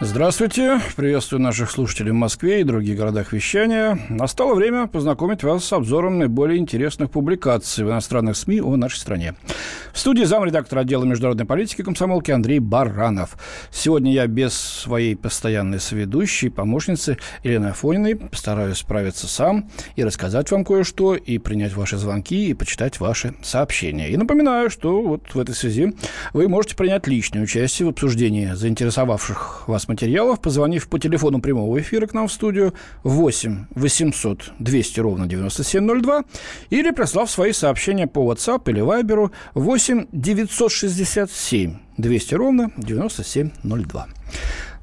Здравствуйте, приветствую наших слушателей в Москве и других городах вещания. Настало время познакомить вас с обзором наиболее интересных публикаций в иностранных СМИ о нашей стране. В студии замредактора отдела международной политики комсомолки Андрей Баранов. Сегодня я без своей постоянной соведущей, помощницы Елены Афониной постараюсь справиться сам и рассказать вам кое-что, и принять ваши звонки, и почитать ваши сообщения. И напоминаю, что вот в этой связи вы можете принять личное участие в обсуждении заинтересовавших вас материалов, позвонив по телефону прямого эфира к нам в студию 8 800 200 ровно 9702 или прислав свои сообщения по WhatsApp или Viber 8 8 967 200 ровно 9702.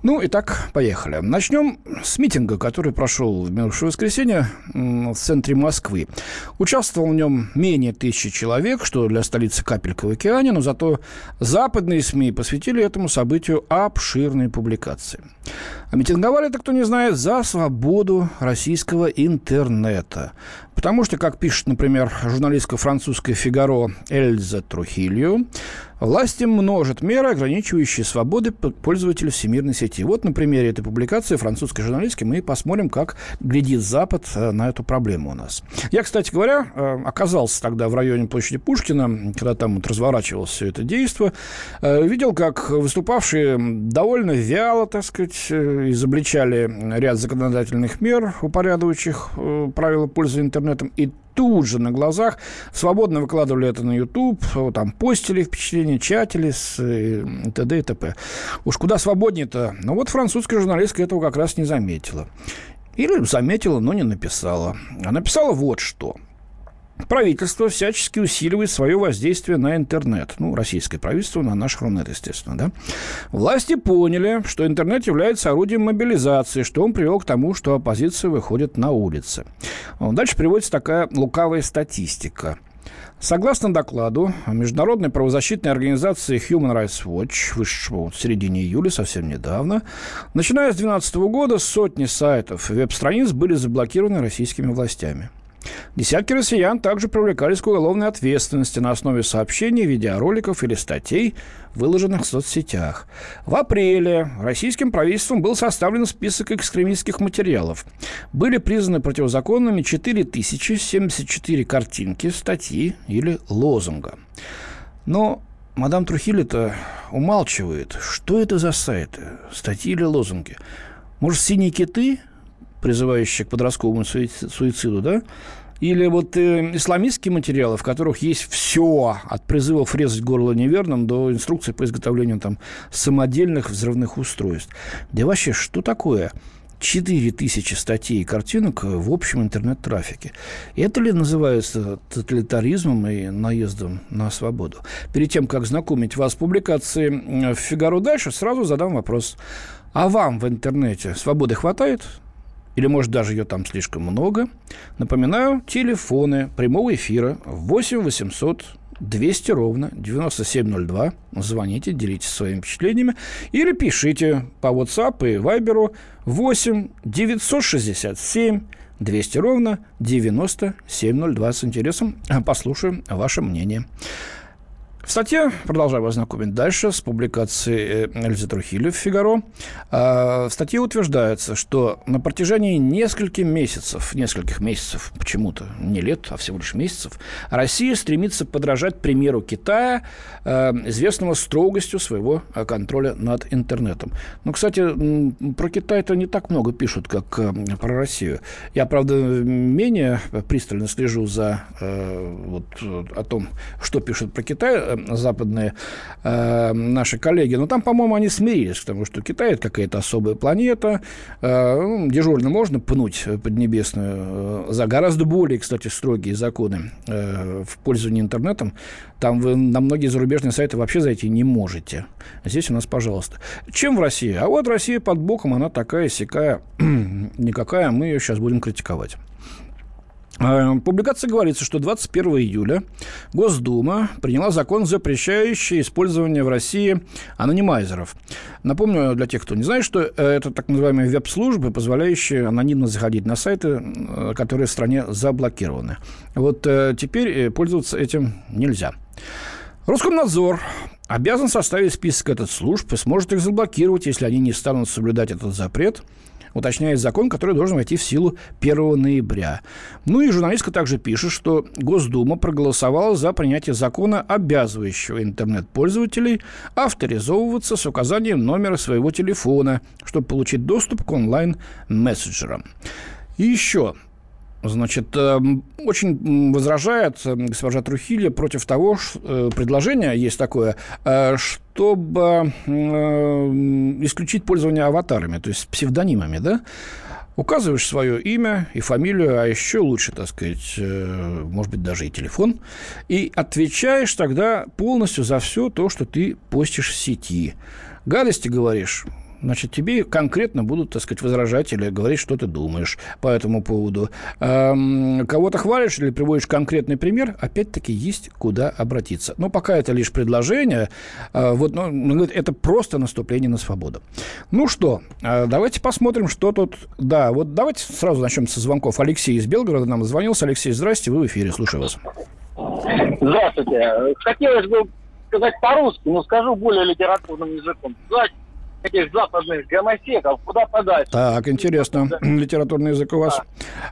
Ну, итак, поехали. Начнем с митинга, который прошел в минувшее воскресенье в центре Москвы. Участвовал в нем менее тысячи человек, что для столицы капелька в океане, но зато западные СМИ посвятили этому событию обширные публикации. А митинговали, это кто не знает, за свободу российского интернета. Потому что, как пишет, например, журналистка французской «Фигаро» Эльза Трухилью, Власти множат меры, ограничивающие свободы пользователей всемирной сети. Вот на примере этой публикации французской журналистки мы посмотрим, как глядит Запад э, на эту проблему у нас. Я, кстати говоря, э, оказался тогда в районе площади Пушкина, когда там вот разворачивалось все это действие. Э, видел, как выступавшие довольно вяло, так сказать, изобличали ряд законодательных мер, упорядочивающих правила пользования интернетом, и тут же на глазах свободно выкладывали это на YouTube, там постили впечатления, чатили с и э, т.д. и т.п. Уж куда свободнее-то. Но вот французская журналистка этого как раз не заметила. Или заметила, но не написала. А написала вот что – правительство всячески усиливает свое воздействие на интернет. Ну, российское правительство, на наш Рунет, естественно, да. Власти поняли, что интернет является орудием мобилизации, что он привел к тому, что оппозиция выходит на улицы. Дальше приводится такая лукавая статистика. Согласно докладу международной правозащитной организации Human Rights Watch, вышедшего в середине июля, совсем недавно, начиная с 2012 года сотни сайтов и веб-страниц были заблокированы российскими властями. Десятки россиян также привлекались к уголовной ответственности на основе сообщений, видеороликов или статей, выложенных в соцсетях. В апреле российским правительством был составлен список экстремистских материалов. Были признаны противозаконными 4074 картинки, статьи или лозунга. Но мадам Трухили-то умалчивает, что это за сайты, статьи или лозунги. Может, синие киты, призывающие к подростковому суициду, да? Или вот э, исламистские материалы, в которых есть все, от призывов резать горло неверным до инструкций по изготовлению там, самодельных взрывных устройств. Да вообще, что такое 4 тысячи статей и картинок в общем интернет-трафике. Это ли называется тоталитаризмом и наездом на свободу? Перед тем, как знакомить вас с публикацией в «Фигаро» дальше, сразу задам вопрос. А вам в интернете свободы хватает? Или, может, даже ее там слишком много. Напоминаю, телефоны прямого эфира 8 800 200 ровно 9702. Звоните, делитесь своими впечатлениями. Или пишите по WhatsApp и Viber 8 967 200 ровно 9702. С интересом послушаем ваше мнение. В статье, продолжаю вас знакомить дальше, с публикацией э, Эльзы Трухили в «Фигаро», а, в статье утверждается, что на протяжении нескольких месяцев, нескольких месяцев, почему-то не лет, а всего лишь месяцев, Россия стремится подражать примеру Китая, э, известного строгостью своего э, контроля над интернетом. Ну, кстати, про Китай-то не так много пишут, как про Россию. Я, правда, менее пристально слежу за вот, о том, что пишут про Китай, Э, западные э, наши коллеги. Но там, по-моему, они смирились, потому что Китай – это какая-то особая планета. Э, ну, дежурно можно пнуть Поднебесную э, за гораздо более, кстати, строгие законы э, в пользовании интернетом. Там вы на многие зарубежные сайты вообще зайти не можете. Здесь у нас, пожалуйста. Чем в России? А вот Россия под боком, она такая сякая, никакая, мы ее сейчас будем критиковать. Э, публикация говорится, что 21 июля Госдума приняла закон, запрещающий использование в России анонимайзеров. Напомню для тех, кто не знает, что это так называемые веб-службы, позволяющие анонимно заходить на сайты, э, которые в стране заблокированы. Вот э, теперь пользоваться этим нельзя. Роскомнадзор обязан составить список этот служб и сможет их заблокировать, если они не станут соблюдать этот запрет – уточняет закон, который должен войти в силу 1 ноября. Ну и журналистка также пишет, что Госдума проголосовала за принятие закона, обязывающего интернет-пользователей авторизовываться с указанием номера своего телефона, чтобы получить доступ к онлайн-мессенджерам. И еще Значит, эм, очень возражает эм, госпожа Трухилья против того, что э, предложение есть такое, э, чтобы э, исключить пользование аватарами, то есть псевдонимами, да? Указываешь свое имя и фамилию, а еще лучше, так сказать, может быть, даже и телефон, и отвечаешь тогда полностью за все то, что ты постишь в сети. Гадости говоришь, значит, тебе конкретно будут, так сказать, возражать или говорить, что ты думаешь по этому поводу. Эм, кого-то хвалишь или приводишь конкретный пример, опять-таки есть куда обратиться. Но пока это лишь предложение, э, вот, ну, это просто наступление на свободу. Ну что, э, давайте посмотрим, что тут... Да, вот давайте сразу начнем со звонков. Алексей из Белгорода нам звонился. Алексей, здрасте, вы в эфире, слушаю вас. Здравствуйте. Хотелось бы сказать по-русски, но скажу более литературным языком. Знаете, этих западных гомосеков куда подальше. Так, интересно. Литературный язык у вас.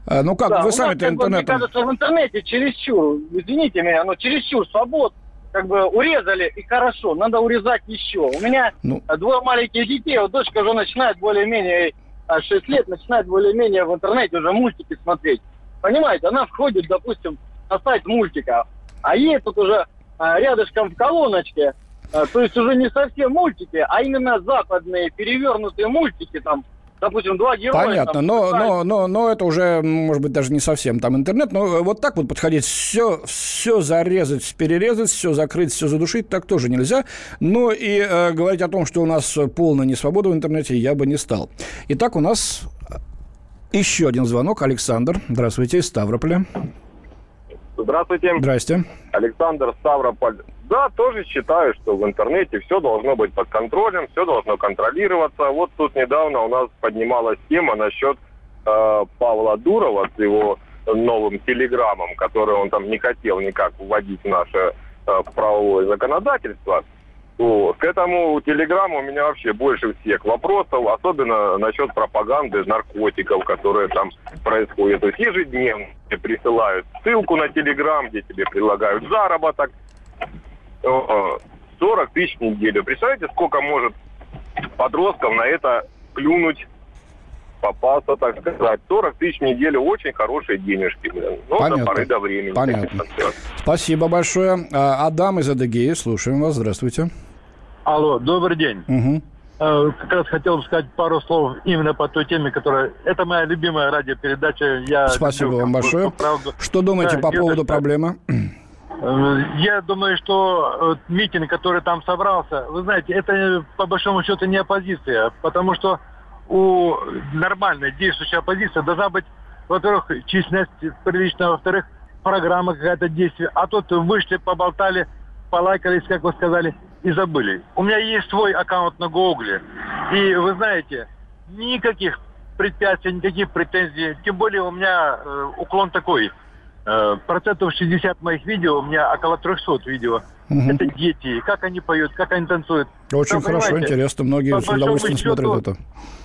Да. Ну как, да, вы сами-то интернетом... Мне кажется, в интернете чересчур, извините меня, но чересчур свобод как бы урезали, и хорошо, надо урезать еще. У меня ну... двое маленьких детей, вот дочка уже начинает более-менее, 6 а, лет, начинает более-менее в интернете уже мультики смотреть. Понимаете, она входит, допустим, на сайт мультика, а ей тут уже а, рядышком в колоночке а, то есть уже не совсем мультики, а именно западные перевернутые мультики там, допустим, два героя. Понятно, там, но, но, но, но это уже, может быть, даже не совсем там интернет, но вот так вот подходить, все, все зарезать, перерезать, все закрыть, все задушить, так тоже нельзя. Но и э, говорить о том, что у нас полная несвобода в интернете, я бы не стал. Итак, у нас еще один звонок. Александр, здравствуйте, из Ставрополя. Здравствуйте. Здрасте. Александр Ставрополь. Да, тоже считаю, что в интернете все должно быть под контролем, все должно контролироваться. Вот тут недавно у нас поднималась тема насчет э, Павла Дурова с его новым телеграммом, который он там не хотел никак вводить в наше э, правовое законодательство. Вот. К этому телеграмму у меня вообще больше всех вопросов, особенно насчет пропаганды наркотиков, которые там происходят. То есть ежедневно тебе присылают ссылку на телеграм, где тебе предлагают заработок, 40 тысяч в неделю. Представляете, сколько может подростков на это клюнуть, попасться, так сказать. 40 тысяч в неделю очень хорошие денежки. Но Понятно. до поры до времени. Понятно. Спасибо большое. А, Адам из Адыгеи, слушаем вас. Здравствуйте. Алло, добрый день. Угу. Как раз хотел бы сказать пару слов именно по той теме, которая... Это моя любимая радиопередача. Я Спасибо вам большое. Правду. Что думаете да, по поводу проблемы? Э, я думаю, что митинг, который там собрался, вы знаете, это по большому счету не оппозиция, потому что у нормальной действующей оппозиции должна быть, во-первых, численность приличная, во-вторых, программа какая-то действие. А тут вышли, поболтали, полайкались, как вы сказали, и забыли. У меня есть свой аккаунт на Гугле. И вы знаете, никаких препятствий, никаких претензий. Тем более у меня э, уклон такой – Э, процентов 60 моих видео, у меня около 300 видео. Угу. Это дети, как они поют, как они танцуют. Очень Там, хорошо, интересно, многие с удовольствием счету, смотрят это.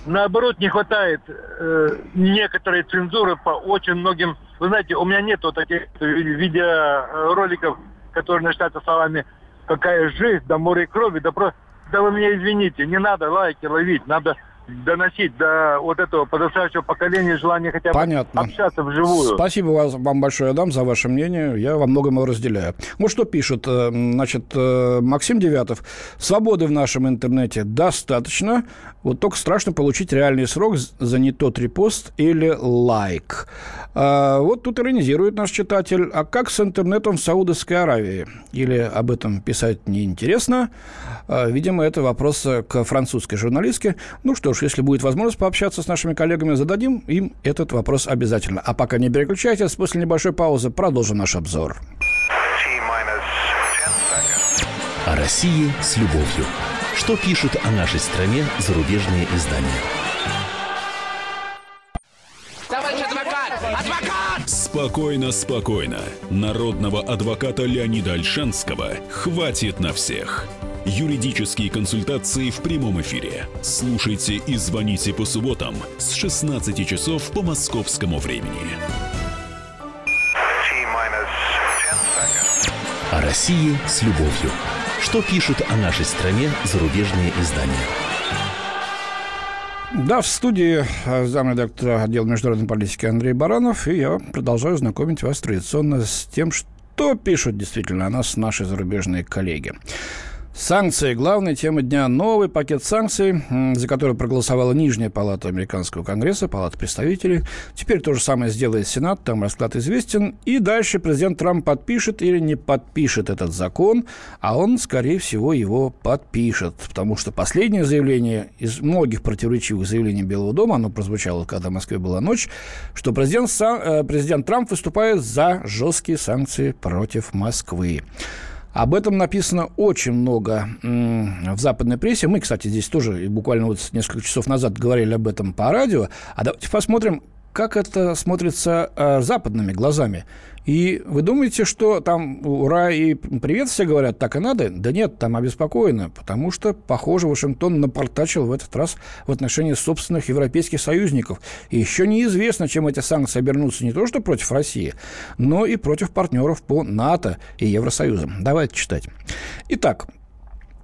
Наоборот, не хватает э, некоторой цензуры по очень многим... Вы знаете, у меня нет вот этих видеороликов, которые начинаются словами «какая жизнь, да море крови», да просто... Да вы меня извините, не надо лайки ловить, надо доносить до вот этого подрастающего поколения желание хотя бы Понятно. общаться вживую. Спасибо вам большое, Адам, за ваше мнение. Я во многом его разделяю. Вот что пишет, э, значит, э, Максим Девятов. Свободы в нашем интернете достаточно. Вот только страшно получить реальный срок за не тот репост или лайк. А вот тут иронизирует наш читатель. А как с интернетом в Саудовской Аравии? Или об этом писать неинтересно? А, видимо, это вопрос к французской журналистке. Ну что ж, ж, если будет возможность пообщаться с нашими коллегами, зададим им этот вопрос обязательно. А пока не переключайтесь, после небольшой паузы продолжим наш обзор. О России с любовью. Что пишут о нашей стране зарубежные издания? Товарищ адвокат! Адвокат! Спокойно, спокойно. Народного адвоката Леонида Альшанского хватит на всех. Юридические консультации в прямом эфире. Слушайте и звоните по субботам с 16 часов по московскому времени. О России с любовью. Что пишут о нашей стране зарубежные издания? Да, в студии э, замредактора отдела международной политики Андрей Баранов, и я продолжаю знакомить вас традиционно с тем, что пишут действительно о нас наши зарубежные коллеги. Санкции. Главная тема дня – новый пакет санкций, за который проголосовала Нижняя палата Американского конгресса, палата представителей. Теперь то же самое сделает Сенат, там расклад известен. И дальше президент Трамп подпишет или не подпишет этот закон, а он, скорее всего, его подпишет. Потому что последнее заявление из многих противоречивых заявлений Белого дома, оно прозвучало, когда в Москве была ночь, что президент, э, президент Трамп выступает за жесткие санкции против Москвы. Об этом написано очень много в западной прессе. Мы, кстати, здесь тоже буквально вот несколько часов назад говорили об этом по радио. А давайте посмотрим, как это смотрится э, западными глазами. И вы думаете, что там ура и привет все говорят, так и надо? Да нет, там обеспокоено, потому что, похоже, Вашингтон напортачил в этот раз в отношении собственных европейских союзников. И еще неизвестно, чем эти санкции обернутся не то что против России, но и против партнеров по НАТО и Евросоюзу. Давайте читать. Итак,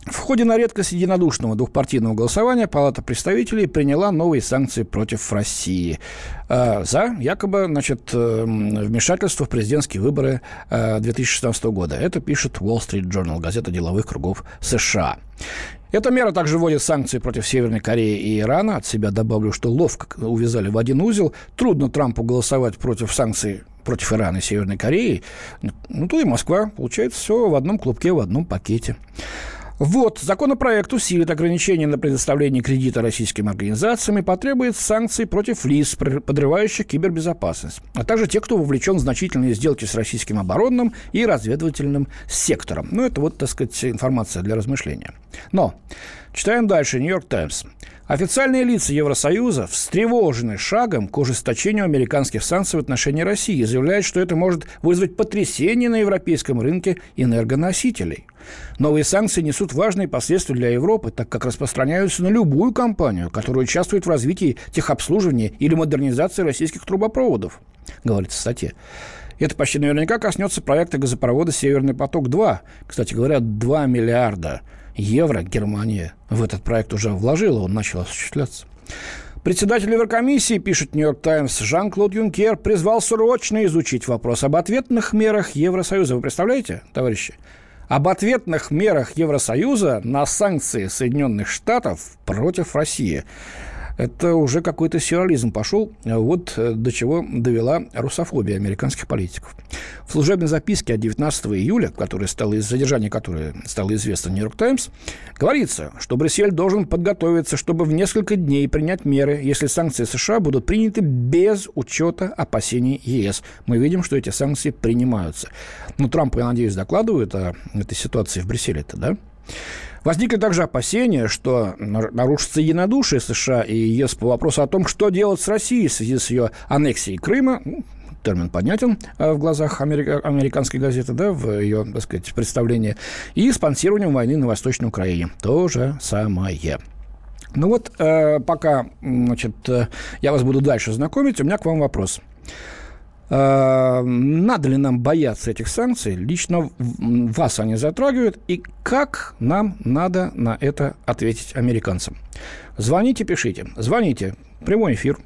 в ходе на редкость единодушного двухпартийного голосования Палата представителей приняла новые санкции против России э, за якобы значит, э, вмешательство в президентские выборы э, 2016 года. Это пишет Wall Street Journal, газета деловых кругов США. Эта мера также вводит санкции против Северной Кореи и Ирана. От себя добавлю, что ловко увязали в один узел. Трудно Трампу голосовать против санкций против Ирана и Северной Кореи. Ну, то и Москва. Получается все в одном клубке, в одном пакете. Вот, законопроект усилит ограничения на предоставление кредита российским организациям и потребует санкций против лиц, подрывающих кибербезопасность, а также тех, кто вовлечен в значительные сделки с российским оборонным и разведывательным сектором. Ну, это вот, так сказать, информация для размышления. Но, читаем дальше, Нью-Йорк Таймс. Официальные лица Евросоюза встревожены шагом к ужесточению американских санкций в отношении России и заявляют, что это может вызвать потрясение на европейском рынке энергоносителей. Новые санкции несут важные последствия для Европы, так как распространяются на любую компанию, которая участвует в развитии техобслуживания или модернизации российских трубопроводов, говорится в статье. Это почти наверняка коснется проекта газопровода «Северный поток-2». Кстати говоря, 2 миллиарда евро Германия в этот проект уже вложила, он начал осуществляться. Председатель Еврокомиссии, пишет «Нью-Йорк Таймс», Жан-Клод Юнкер призвал срочно изучить вопрос об ответных мерах Евросоюза. Вы представляете, товарищи? Об ответных мерах Евросоюза на санкции Соединенных Штатов против России это уже какой-то сюрреализм пошел. Вот э, до чего довела русофобия американских политиков. В служебной записке от 19 июля, которая стала, из задержания которой стало известно Нью-Йорк Таймс, говорится, что Брюссель должен подготовиться, чтобы в несколько дней принять меры, если санкции США будут приняты без учета опасений ЕС. Мы видим, что эти санкции принимаются. Ну, Трамп, я надеюсь, докладывает о этой ситуации в Брюсселе-то, да? Возникли также опасения, что нарушится единодушие США и ЕС по вопросу о том, что делать с Россией в связи с ее аннексией Крыма. Ну, термин понятен э, в глазах америка- американской газеты, да, в ее, так сказать, представлении, и спонсированием войны на Восточной Украине. То же самое. Ну вот, э, пока, значит, э, я вас буду дальше знакомить, у меня к вам вопрос. Э, надо ли нам бояться этих санкций? Лично вас они затрагивают. И как нам надо на это ответить американцам? Звоните, пишите. Звоните. Прямой эфир.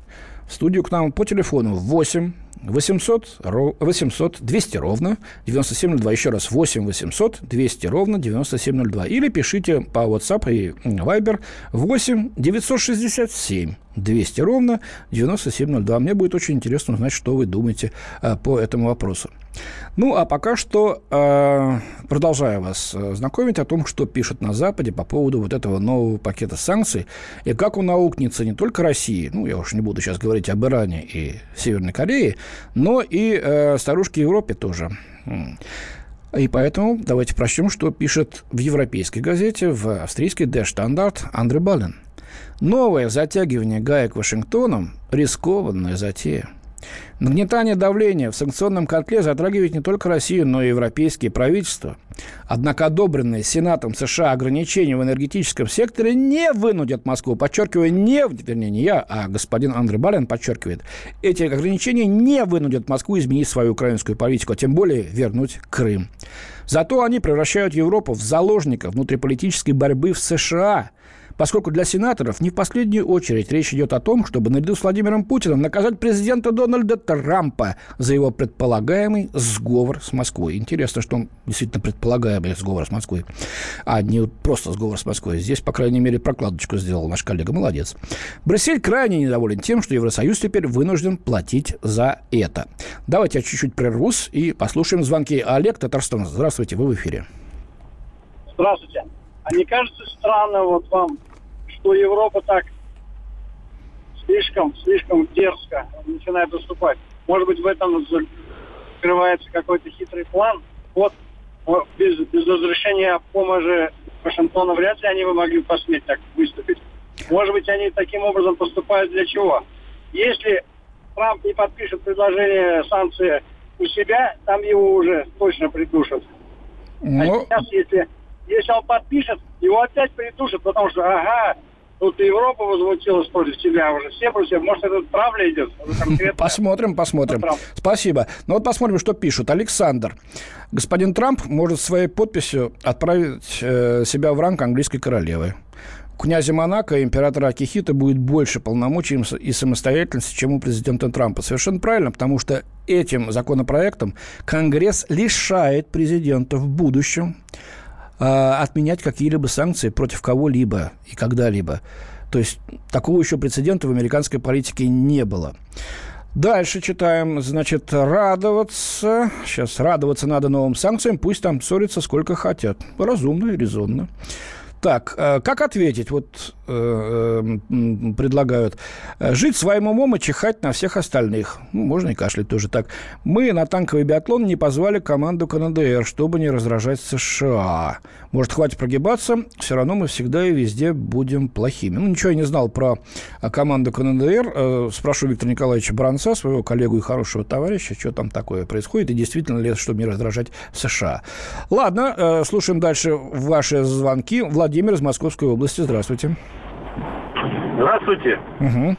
В студию к нам по телефону 8 800, 800 200 ровно 9702. Еще раз, 8 800 200 ровно 9702. Или пишите по WhatsApp и Viber 8 967 200 ровно 9702. Мне будет очень интересно узнать, что вы думаете э, по этому вопросу. Ну, а пока что э, продолжаю вас э, знакомить о том, что пишут на Западе по поводу вот этого нового пакета санкций и как он аукнется не только России, ну, я уж не буду сейчас говорить об Иране и Северной Корее, но и э, старушке Европе тоже. И поэтому давайте прочтем, что пишет в европейской газете, в австрийской Der Standard Андре Бален. Новое затягивание гаек Вашингтоном – рискованная затея. Нагнетание давления в санкционном котле затрагивает не только Россию, но и европейские правительства. Однако одобренные Сенатом США ограничения в энергетическом секторе не вынудят Москву, подчеркиваю, не, вернее, не я, а господин Андрей Бален подчеркивает, эти ограничения не вынудят Москву изменить свою украинскую политику, а тем более вернуть Крым. Зато они превращают Европу в заложника внутриполитической борьбы в США – поскольку для сенаторов не в последнюю очередь речь идет о том, чтобы наряду с Владимиром Путиным наказать президента Дональда Трампа за его предполагаемый сговор с Москвой. Интересно, что он действительно предполагаемый сговор с Москвой, а не просто сговор с Москвой. Здесь, по крайней мере, прокладочку сделал наш коллега. Молодец. Брюссель крайне недоволен тем, что Евросоюз теперь вынужден платить за это. Давайте я чуть-чуть прервусь и послушаем звонки. Олег Татарстан, здравствуйте, вы в эфире. Здравствуйте. А не кажется странно вот вам, что Европа так слишком, слишком дерзко начинает выступать? Может быть, в этом скрывается какой-то хитрый план? Вот без, без возвращения помощи Вашингтона вряд ли они бы могли посметь так выступить. Может быть, они таким образом поступают для чего? Если Трамп не подпишет предложение санкции у себя, там его уже точно придушат. Но... А сейчас, если если он подпишет, его опять придушат, потому что, ага, Тут Европа возмутилась против себя уже. Все против себя. Может, это травля идет? Посмотрим, посмотрим. Спасибо. Ну вот посмотрим, что пишут. Александр. Господин Трамп может своей подписью отправить э, себя в ранг английской королевы. У князя Монако и императора Акихита будет больше полномочий и самостоятельности, чем у президента Трампа. Совершенно правильно, потому что этим законопроектом Конгресс лишает президента в будущем отменять какие-либо санкции против кого-либо и когда-либо. То есть такого еще прецедента в американской политике не было. Дальше читаем, значит, радоваться. Сейчас радоваться надо новым санкциям, пусть там ссорятся сколько хотят. Разумно и резонно. Так, э, как ответить? Вот э, предлагают. Жить своим умом и чихать на всех остальных. Ну, можно и кашлять тоже так. Мы на танковый биатлон не позвали команду КНДР, чтобы не раздражать США. Может, хватит прогибаться, все равно мы всегда и везде будем плохими. Ну, ничего я не знал про команду КНДР. Э, спрошу Виктора Николаевича Бранца, своего коллегу и хорошего товарища, что там такое происходит, и действительно ли это, чтобы не раздражать США. Ладно, слушаем дальше ваши звонки. Владимир Владимир из Московской области. Здравствуйте. Здравствуйте. Угу.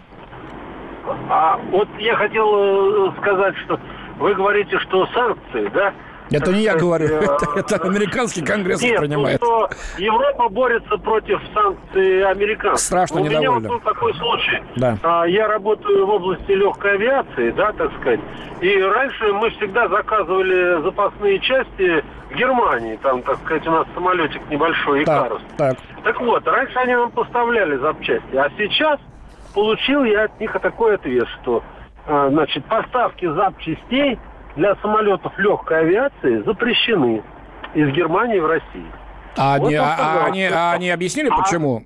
А вот я хотел э, сказать, что вы говорите, что санкции, да, это не я говорю, э, это, это американский конгресс Нет, принимает. Ну, что Европа борется против санкций американцев. Страшно У меня вот был такой случай. Да. А, я работаю в области легкой авиации, да, так сказать. И раньше мы всегда заказывали запасные части в Германии. Там, так сказать, у нас самолетик небольшой, Икарус. Так, так. так вот, раньше они нам поставляли запчасти. А сейчас получил я от них такой ответ, что а, значит, поставки запчастей для самолетов легкой авиации запрещены из Германии в Россию. А, вот они, а, они, а они объяснили, а, почему?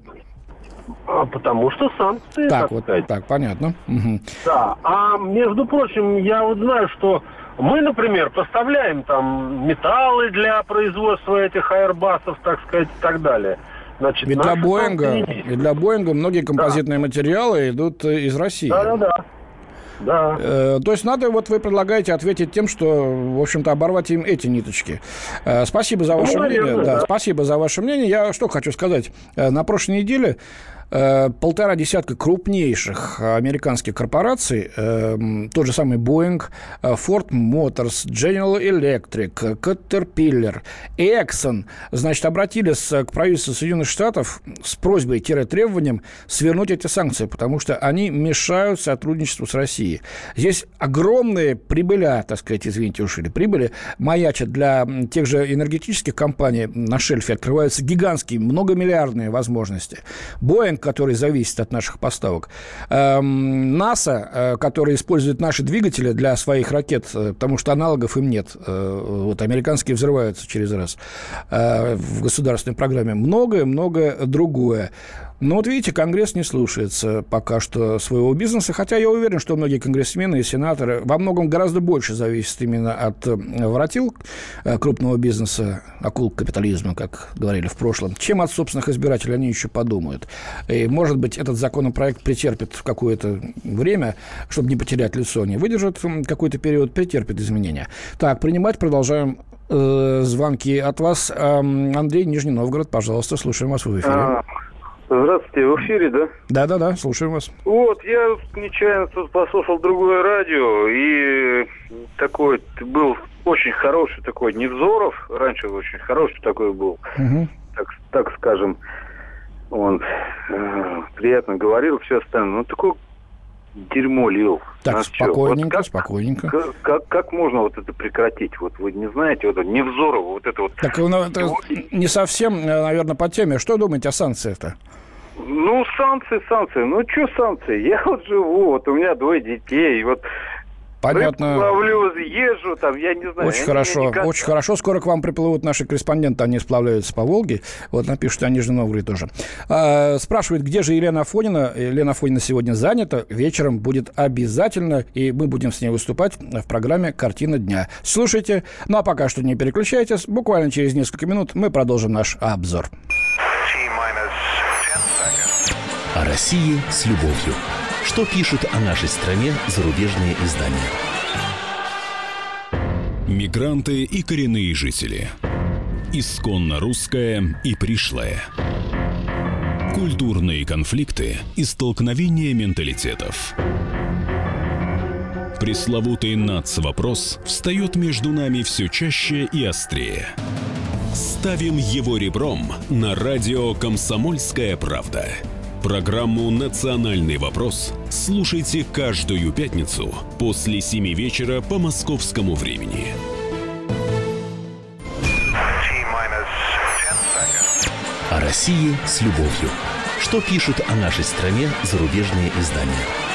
А, потому что санкции. Так, так вот сказать. так, понятно. Угу. Да. А между прочим, я вот знаю, что мы, например, поставляем там металлы для производства этих аэрбасов, так сказать, и так далее. Значит, и для Боинга, и для Боинга многие композитные да. материалы идут из России. Да, да, да. Да. Э, то есть надо, вот вы предлагаете ответить тем, что, в общем-то, оборвать им эти ниточки. Э, спасибо за ваше ну, мнение. Наверное, да, да. Спасибо за ваше мнение. Я что хочу сказать. Э, на прошлой неделе полтора десятка крупнейших американских корпораций, э, тот же самый Boeing, э, Ford Motors, General Electric, Caterpillar, Exxon, значит, обратились к правительству Соединенных Штатов с просьбой-требованием свернуть эти санкции, потому что они мешают сотрудничеству с Россией. Здесь огромные прибыля, так сказать, извините уж, или прибыли маячат для тех же энергетических компаний на шельфе, открываются гигантские, многомиллиардные возможности. Boeing который зависит от наших поставок. Эм, НАСА, э, который использует наши двигатели для своих ракет, э, потому что аналогов им нет. Вот американские взрываются через раз в государственной программе. Многое-многое другое. Но вот видите, Конгресс не слушается пока что своего бизнеса, хотя я уверен, что многие конгрессмены и сенаторы во многом гораздо больше зависят именно от э, воротил э, крупного бизнеса, акул капитализма, как говорили в прошлом, чем от собственных избирателей они еще подумают. И, может быть, этот законопроект претерпит какое-то время, чтобы не потерять лицо, не выдержит какой-то период, претерпит изменения. Так, принимать продолжаем э, звонки от вас. Андрей Нижний Новгород, пожалуйста, слушаем вас в эфире. Здравствуйте, в эфире, да? Да-да-да, слушаем вас. Вот, я нечаянно тут послушал другое радио, и такой был очень хороший такой Невзоров, раньше очень хороший такой был, угу. так, так скажем, он э, приятно говорил, все остальное, ну такой дерьмо лил. Так, а спокойненько, вот как, спокойненько. Как, как, как можно вот это прекратить? Вот вы не знаете, вот Невзорова, вот это вот... Так, ну, это не совсем, э, наверное, по теме. Что думаете о санкциях-то? Ну, санкции, санкции. Ну, что санкции? Я вот живу, вот у меня двое детей, вот Понятно. Ловлю, езжу там, я не знаю. Очень хорошо, никак... очень хорошо. Скоро к вам приплывут наши корреспонденты, они сплавляются по Волге. Вот напишут о Нижнем Новгороде тоже. А, спрашивают, где же Елена Афонина? Елена Афонина сегодня занята. Вечером будет обязательно, и мы будем с ней выступать в программе «Картина дня». Слушайте. Ну, а пока что не переключайтесь. Буквально через несколько минут мы продолжим наш обзор. О России с любовью. Что пишут о нашей стране зарубежные издания? Мигранты и коренные жители. Исконно русская и пришлая. Культурные конфликты и столкновения менталитетов. Пресловутый НАЦ-вопрос встает между нами все чаще и острее. Ставим его ребром на радио «Комсомольская правда». Программу «Национальный вопрос» слушайте каждую пятницу после 7 вечера по московскому времени. О России с любовью. Что пишут о нашей стране зарубежные издания?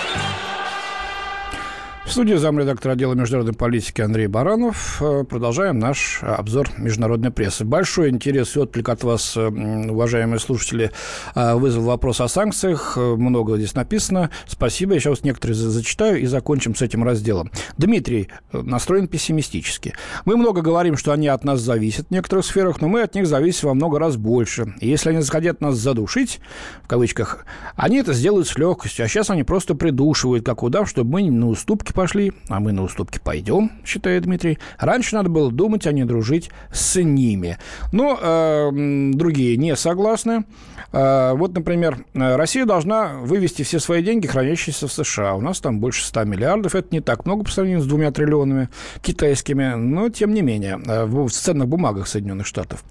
Студии замредактора отдела международной политики Андрей Баранов. Э, продолжаем наш обзор международной прессы. Большой интерес и отклик от вас, э, уважаемые слушатели, э, вызвал вопрос о санкциях. Много здесь написано. Спасибо. Я сейчас некоторые зачитаю и закончим с этим разделом. Дмитрий настроен пессимистически. Мы много говорим, что они от нас зависят в некоторых сферах, но мы от них зависим во много раз больше. И если они захотят нас задушить, в кавычках, они это сделают с легкостью. А сейчас они просто придушивают, как удав, чтобы мы на уступки пошли, а мы на уступки пойдем, считает Дмитрий. Раньше надо было думать, а не дружить с ними. Но э, другие не согласны. Э, вот, например, Россия должна вывести все свои деньги, хранящиеся в США. У нас там больше 100 миллиардов. Это не так много по сравнению с двумя триллионами китайскими, но тем не менее э, в ценных бумагах Соединенных Штатов.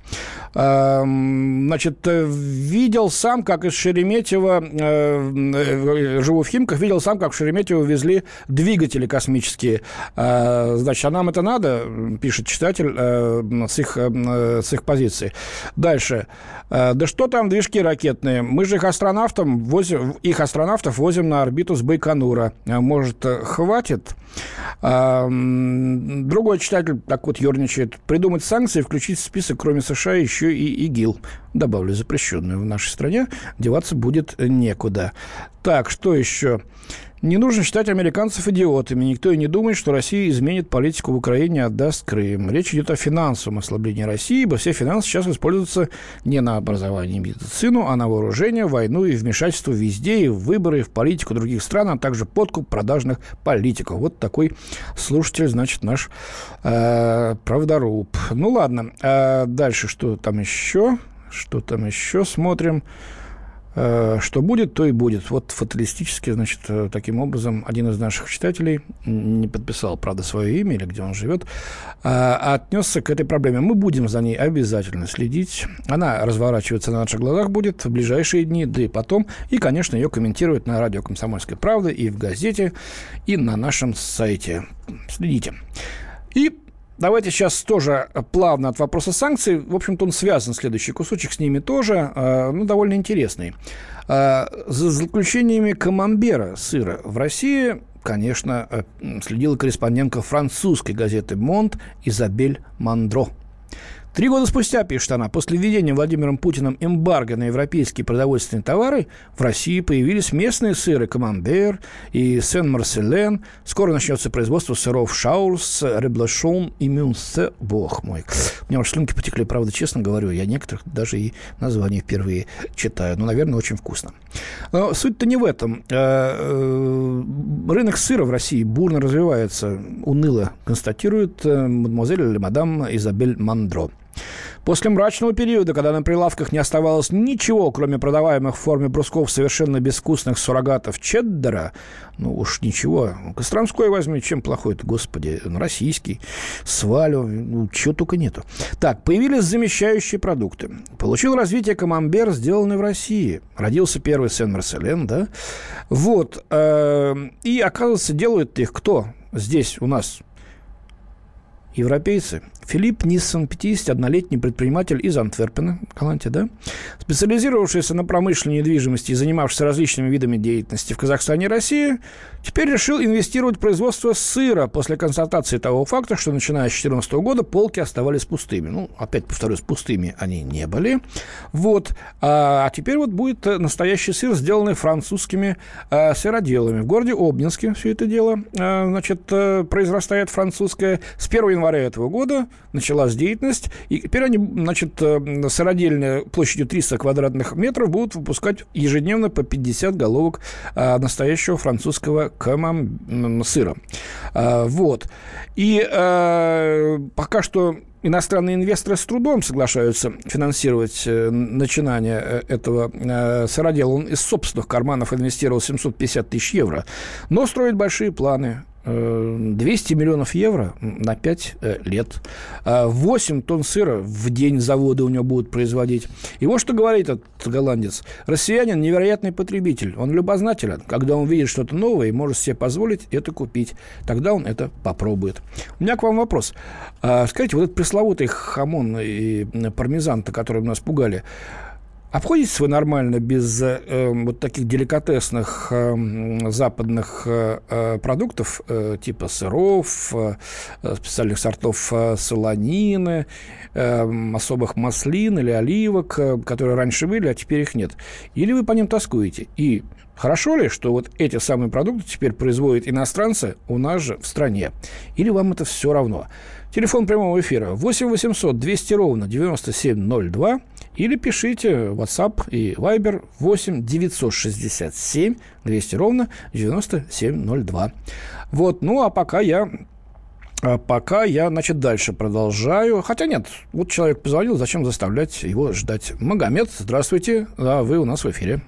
Э, значит, видел сам, как из Шереметьево, э, живу в Химках, видел сам, как в Шереметьево везли двигатель двигатели космические. А, значит, а нам это надо, пишет читатель э, с их, э, с их позиции. Дальше. Э, да что там движки ракетные? Мы же их астронавтам возим, их астронавтов возим на орбиту с Байконура. Может, хватит? А, другой читатель так вот ерничает. Придумать санкции, включить в список, кроме США, еще и ИГИЛ. Добавлю запрещенную в нашей стране. Деваться будет некуда. Так, что еще? Не нужно считать американцев идиотами. Никто и не думает, что Россия изменит политику в Украине и отдаст Крым. Речь идет о финансовом ослаблении России, ибо все финансы сейчас используются не на образование и медицину, а на вооружение, войну и вмешательство везде, и в выборы, и в политику других стран, а также подкуп продажных политиков. Вот такой слушатель, значит, наш э, правдоруб. Ну, ладно. А дальше что там еще? Что там еще смотрим? Э, что будет, то и будет. Вот фаталистически, значит, э, таким образом один из наших читателей не подписал, правда, свое имя или где он живет, а отнесся к этой проблеме. Мы будем за ней обязательно следить. Она разворачиваться на наших глазах будет в ближайшие дни, да и потом. И, конечно, ее комментировать на радио «Комсомольская правда» и в газете, и на нашем сайте. Следите. И давайте сейчас тоже плавно от вопроса санкций. В общем-то, он связан, следующий кусочек с ними тоже, э, ну, довольно интересный. Э, за заключениями камамбера сыра в России конечно, э, следила корреспондентка французской газеты «Монт» Изабель Мандро – Три года спустя, пишет она, после введения Владимиром Путиным эмбарго на европейские продовольственные товары, в России появились местные сыры Камамбер и Сен-Марселен. Скоро начнется производство сыров Шаурс, Реблашон и Мюнсе. Бог мой. У меня уж слюнки потекли, правда, честно говорю. Я некоторых даже и названия впервые читаю. Ну, наверное, очень вкусно. Но суть-то не в этом. Э, э, рынок сыра в России бурно развивается. Уныло констатирует э, мадемуазель или мадам Изабель Мандро. После мрачного периода, когда на прилавках не оставалось ничего, кроме продаваемых в форме брусков совершенно безвкусных суррогатов чеддера, ну уж ничего, Костромской возьми, чем плохой-то, господи, ну, российский, свалю, ну, чего только нету. Так, появились замещающие продукты. Получил развитие камамбер, сделанный в России. Родился первый Сен-Марселен, да? Вот, э, и, оказывается, делают их кто здесь у нас? Европейцы – Филипп Ниссон, 51-летний предприниматель из Антверпена, Голландия, да? Специализировавшийся на промышленной недвижимости и занимавшийся различными видами деятельности в Казахстане и России, теперь решил инвестировать в производство сыра после констатации того факта, что начиная с 2014 года полки оставались пустыми. Ну, опять повторюсь, пустыми они не были. Вот. А, а теперь вот будет настоящий сыр, сделанный французскими а, сыроделами. В городе Обнинске все это дело, а, значит, а, произрастает французское. С 1 января этого года началась деятельность, и теперь они, значит, э, сыродельная площадью 300 квадратных метров будут выпускать ежедневно по 50 головок а, настоящего французского камам сыра. А, вот. И пока что иностранные инвесторы с трудом соглашаются финансировать э, начинание э, этого э, сыродела. Он из собственных карманов инвестировал 750 тысяч евро, но строит большие планы 200 миллионов евро на 5 лет. 8 тонн сыра в день заводы у него будут производить. И вот что говорит этот голландец. Россиянин невероятный потребитель. Он любознателен. Когда он видит что-то новое и может себе позволить это купить, тогда он это попробует. У меня к вам вопрос. Скажите, вот этот пресловутый хамон и пармезан, которые нас пугали, Обходитесь вы нормально без э, вот таких деликатесных э, западных э, э продуктов, э, типа сыров, э, специальных сортов э, солонины, э, особых маслин или оливок, э, которые раньше были, а теперь их нет? Или вы по ним тоскуете? И Хорошо ли, что вот эти самые продукты теперь производят иностранцы у нас же в стране? Или вам это все равно? Телефон прямого эфира 8 800 200 ровно 9702 или пишите WhatsApp и Viber 8 967 200 ровно 9702. Вот, ну а пока я а пока я, значит, дальше продолжаю. Хотя нет, вот человек позвонил, зачем заставлять его ждать? Магомед, здравствуйте, да, вы у нас в эфире.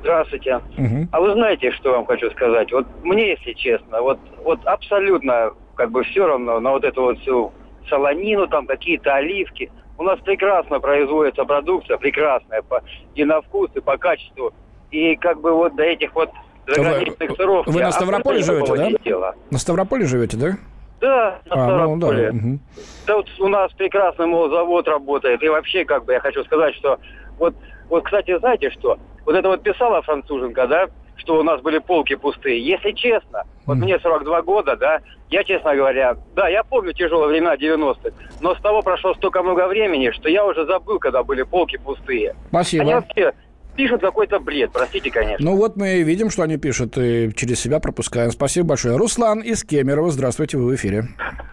Здравствуйте. Угу. А вы знаете, что вам хочу сказать? Вот мне, если честно, вот, вот абсолютно как бы все равно на вот эту вот всю солонину, там какие-то оливки. У нас прекрасно производится продукция, прекрасная по, и на вкус, и по качеству. И как бы вот до этих вот заграничных сыров... Вы на Ставрополе живете, да? Дела. На Ставрополе живете, да? Да, на а, Ставрополе. Ну, да. Угу. да вот у нас прекрасный молозавод работает. И вообще, как бы я хочу сказать, что вот, вот, кстати, знаете что? Вот это вот писала француженка, да, что у нас были полки пустые. Если честно, вот mm. мне 42 года, да, я, честно говоря, да, я помню тяжелые времена 90-х, но с того прошло столько много времени, что я уже забыл, когда были полки пустые. Спасибо. Они вообще пишут какой-то бред, простите, конечно. Ну вот мы видим, что они пишут, и через себя пропускаем. Спасибо большое. Руслан из Кемерово, здравствуйте, вы в эфире.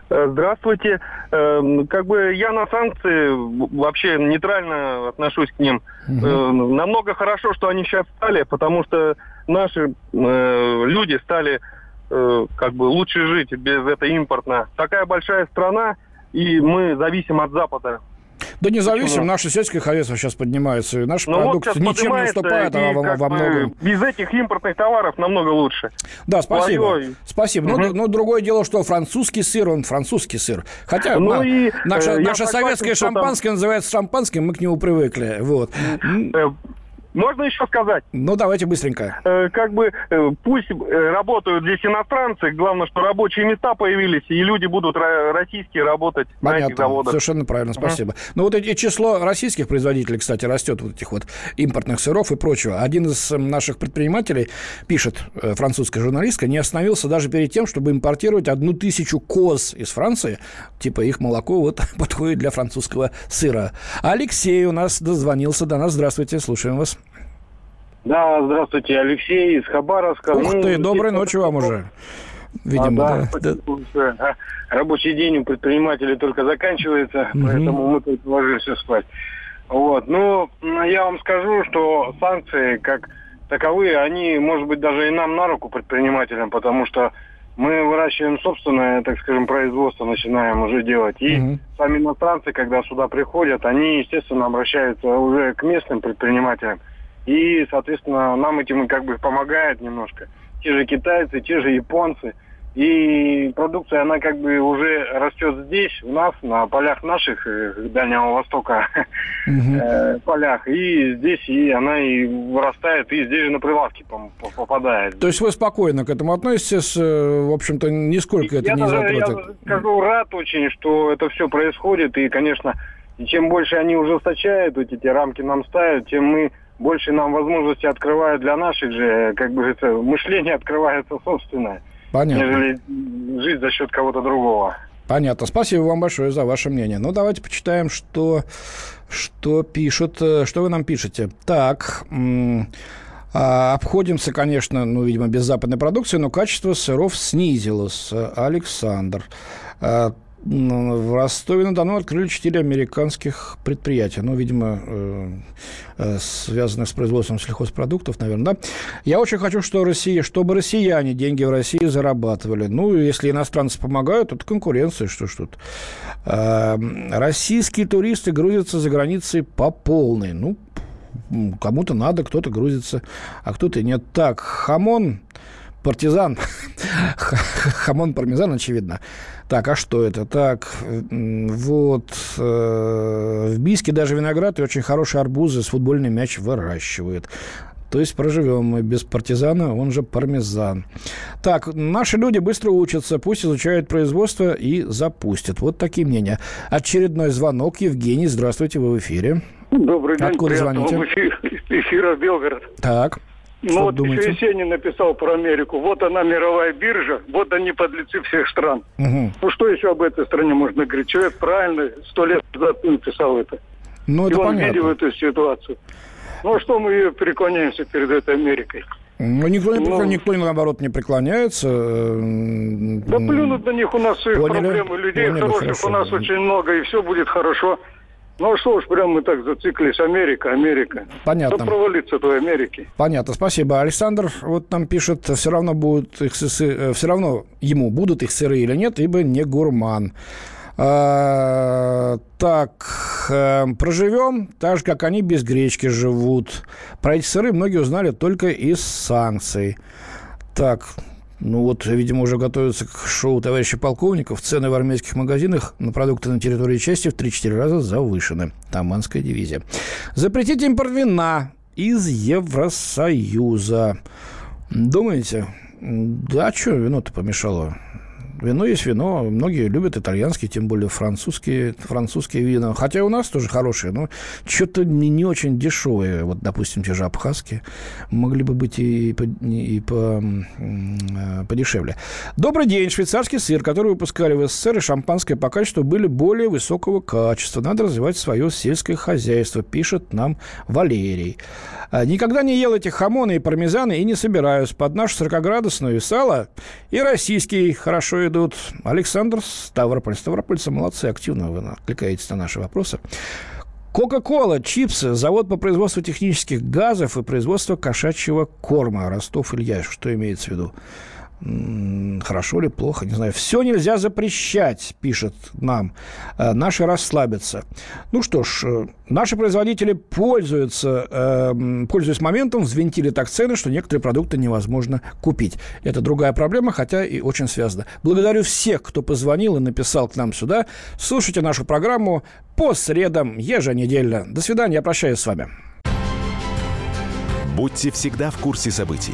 Э, здравствуйте. Эм, как бы я на санкции вообще нейтрально отношусь к ним. Угу. Намного хорошо, что они сейчас стали, потому что наши э, люди стали как бы лучше жить без этого импортно. Такая большая страна, и мы зависим от Запада. Да не зависим, наше сельское хозяйство сейчас поднимается, и наш ну продукт вот ничем не уступает, а во, во многом. Без этих импортных товаров намного лучше. Да, спасибо. Ой. Спасибо. Угу. Ну, ну, другое дело, что французский сыр, он французский сыр. Хотя ну, на, и, наше, э, наше советское шампанское там... называется шампанским, мы к нему привыкли. Вот. Можно еще сказать? Ну, давайте быстренько. Э, как бы э, пусть э, работают здесь иностранцы, главное, что рабочие места появились, и люди будут российские работать Понятно. на этих заводах. Совершенно правильно, спасибо. Uh-huh. Ну, вот эти число российских производителей, кстати, растет, вот этих вот импортных сыров и прочего. Один из наших предпринимателей, пишет э, французская журналистка, не остановился даже перед тем, чтобы импортировать одну тысячу коз из Франции. Типа их молоко вот подходит для французского сыра. Алексей у нас дозвонился до нас. Здравствуйте, слушаем вас. Да, здравствуйте, Алексей из Хабаровска. Ух ну, ты, доброй ночи вам уже. Видимо, а, да. да. Рабочий день у предпринимателей только заканчивается, угу. поэтому мы тут ложимся спать. Вот. Ну, я вам скажу, что санкции, как таковые, они, может быть, даже и нам на руку предпринимателям, потому что мы выращиваем собственное, так скажем, производство, начинаем уже делать. И угу. сами иностранцы, когда сюда приходят, они, естественно, обращаются уже к местным предпринимателям. И, соответственно, нам этим как бы помогает немножко. Те же китайцы, те же японцы – и продукция, она как бы уже растет здесь, у нас, на полях наших э, Дальнего Востока, угу. полях. И здесь и она и вырастает, и здесь же на прилавки попадает. То есть вы спокойно к этому относитесь, э, в общем-то, нисколько это не затруднит? Я скажу, рад очень, что это все происходит. И, конечно, чем больше они ужесточают, эти, эти рамки нам ставят, тем мы больше нам возможности открывают для наших же, как бы это, мышление открывается собственное. Понятно. Нежели жить за счет кого-то другого. Понятно. Спасибо вам большое за ваше мнение. Ну, давайте почитаем, что, что пишут, э, что вы нам пишете. Так, а, обходимся, конечно, ну, видимо, без западной продукции, но качество сыров снизилось. Александр. В Ростове-на-Дону открыли четыре американских предприятия. Ну, видимо, э, э, связанных с производством сельхозпродуктов, наверное, да. Я очень хочу, что Россия, чтобы россияне деньги в России зарабатывали. Ну, если иностранцы помогают, это конкуренция, что ж тут. Э, российские туристы грузятся за границей по полной. Ну, кому-то надо, кто-то грузится, а кто-то нет. Так, хамон партизан. Хамон пармезан, очевидно. Так, а что это? Так, вот э, в Бийске даже виноград и очень хорошие арбузы с футбольный мяч выращивают. То есть проживем мы без партизана, он же пармезан. Так, наши люди быстро учатся, пусть изучают производство и запустят. Вот такие мнения. Очередной звонок. Евгений, здравствуйте, вы в эфире. Добрый день. Откуда звоните? Эфира Белгород. Так. Ну вот думаете? еще Есенин написал про Америку. Вот она мировая биржа, вот они подлецы всех стран. Угу. Ну что еще об этой стране можно говорить? Человек правильно сто лет назад написал это. Ну, это И он понятно. видел эту ситуацию. Ну а что мы ее преклоняемся перед этой Америкой? Ну, никто, не, ну, никто, наоборот, не преклоняется. Да плюнут на них, у нас своих поняли, проблем, людей поняли, хороших хорошо. у нас очень много, и все будет хорошо. Ну а что уж прям мы так зациклились, Америка, Америка. Понятно. Что провалиться той Америки. Понятно, спасибо. Александр вот нам пишет, все равно будут их э, все равно ему будут их сыры или нет, ибо не гурман. А, так, а, проживем так же, как они без гречки живут. Про эти сыры многие узнали только из санкций. Так, ну вот, видимо, уже готовятся к шоу товарища полковников. Цены в армейских магазинах на продукты на территории части в 3-4 раза завышены. Таманская дивизия. Запретить импорт вина из Евросоюза. Думаете? Да, что вино-то помешало? Вино есть вино. Многие любят итальянские, тем более французские, французские вина. Хотя у нас тоже хорошие, но что-то не, не очень дешевые. Вот, допустим, те же абхазские могли бы быть и, по, и по, э, подешевле. Добрый день. Швейцарский сыр, который выпускали в СССР, и шампанское по качеству были более высокого качества. Надо развивать свое сельское хозяйство, пишет нам Валерий. А, никогда не ел этих хамоны и пармезаны и не собираюсь. Под нашу 40-градусную сало и российский хорошо идут. Александр Ставрополь. Ставропольцы молодцы, активно вы откликаетесь на наши вопросы. Кока-кола, чипсы, завод по производству технических газов и производство кошачьего корма. Ростов-Илья, что имеется в виду? Хорошо ли, плохо, не знаю. Все нельзя запрещать, пишет нам. Э, наши расслабятся. Ну что ж, э, наши производители пользуются, э, пользуясь моментом, взвинтили так цены, что некоторые продукты невозможно купить. Это другая проблема, хотя и очень связана. Благодарю всех, кто позвонил и написал к нам сюда. Слушайте нашу программу по средам еженедельно. До свидания, я прощаюсь с вами. Будьте всегда в курсе событий.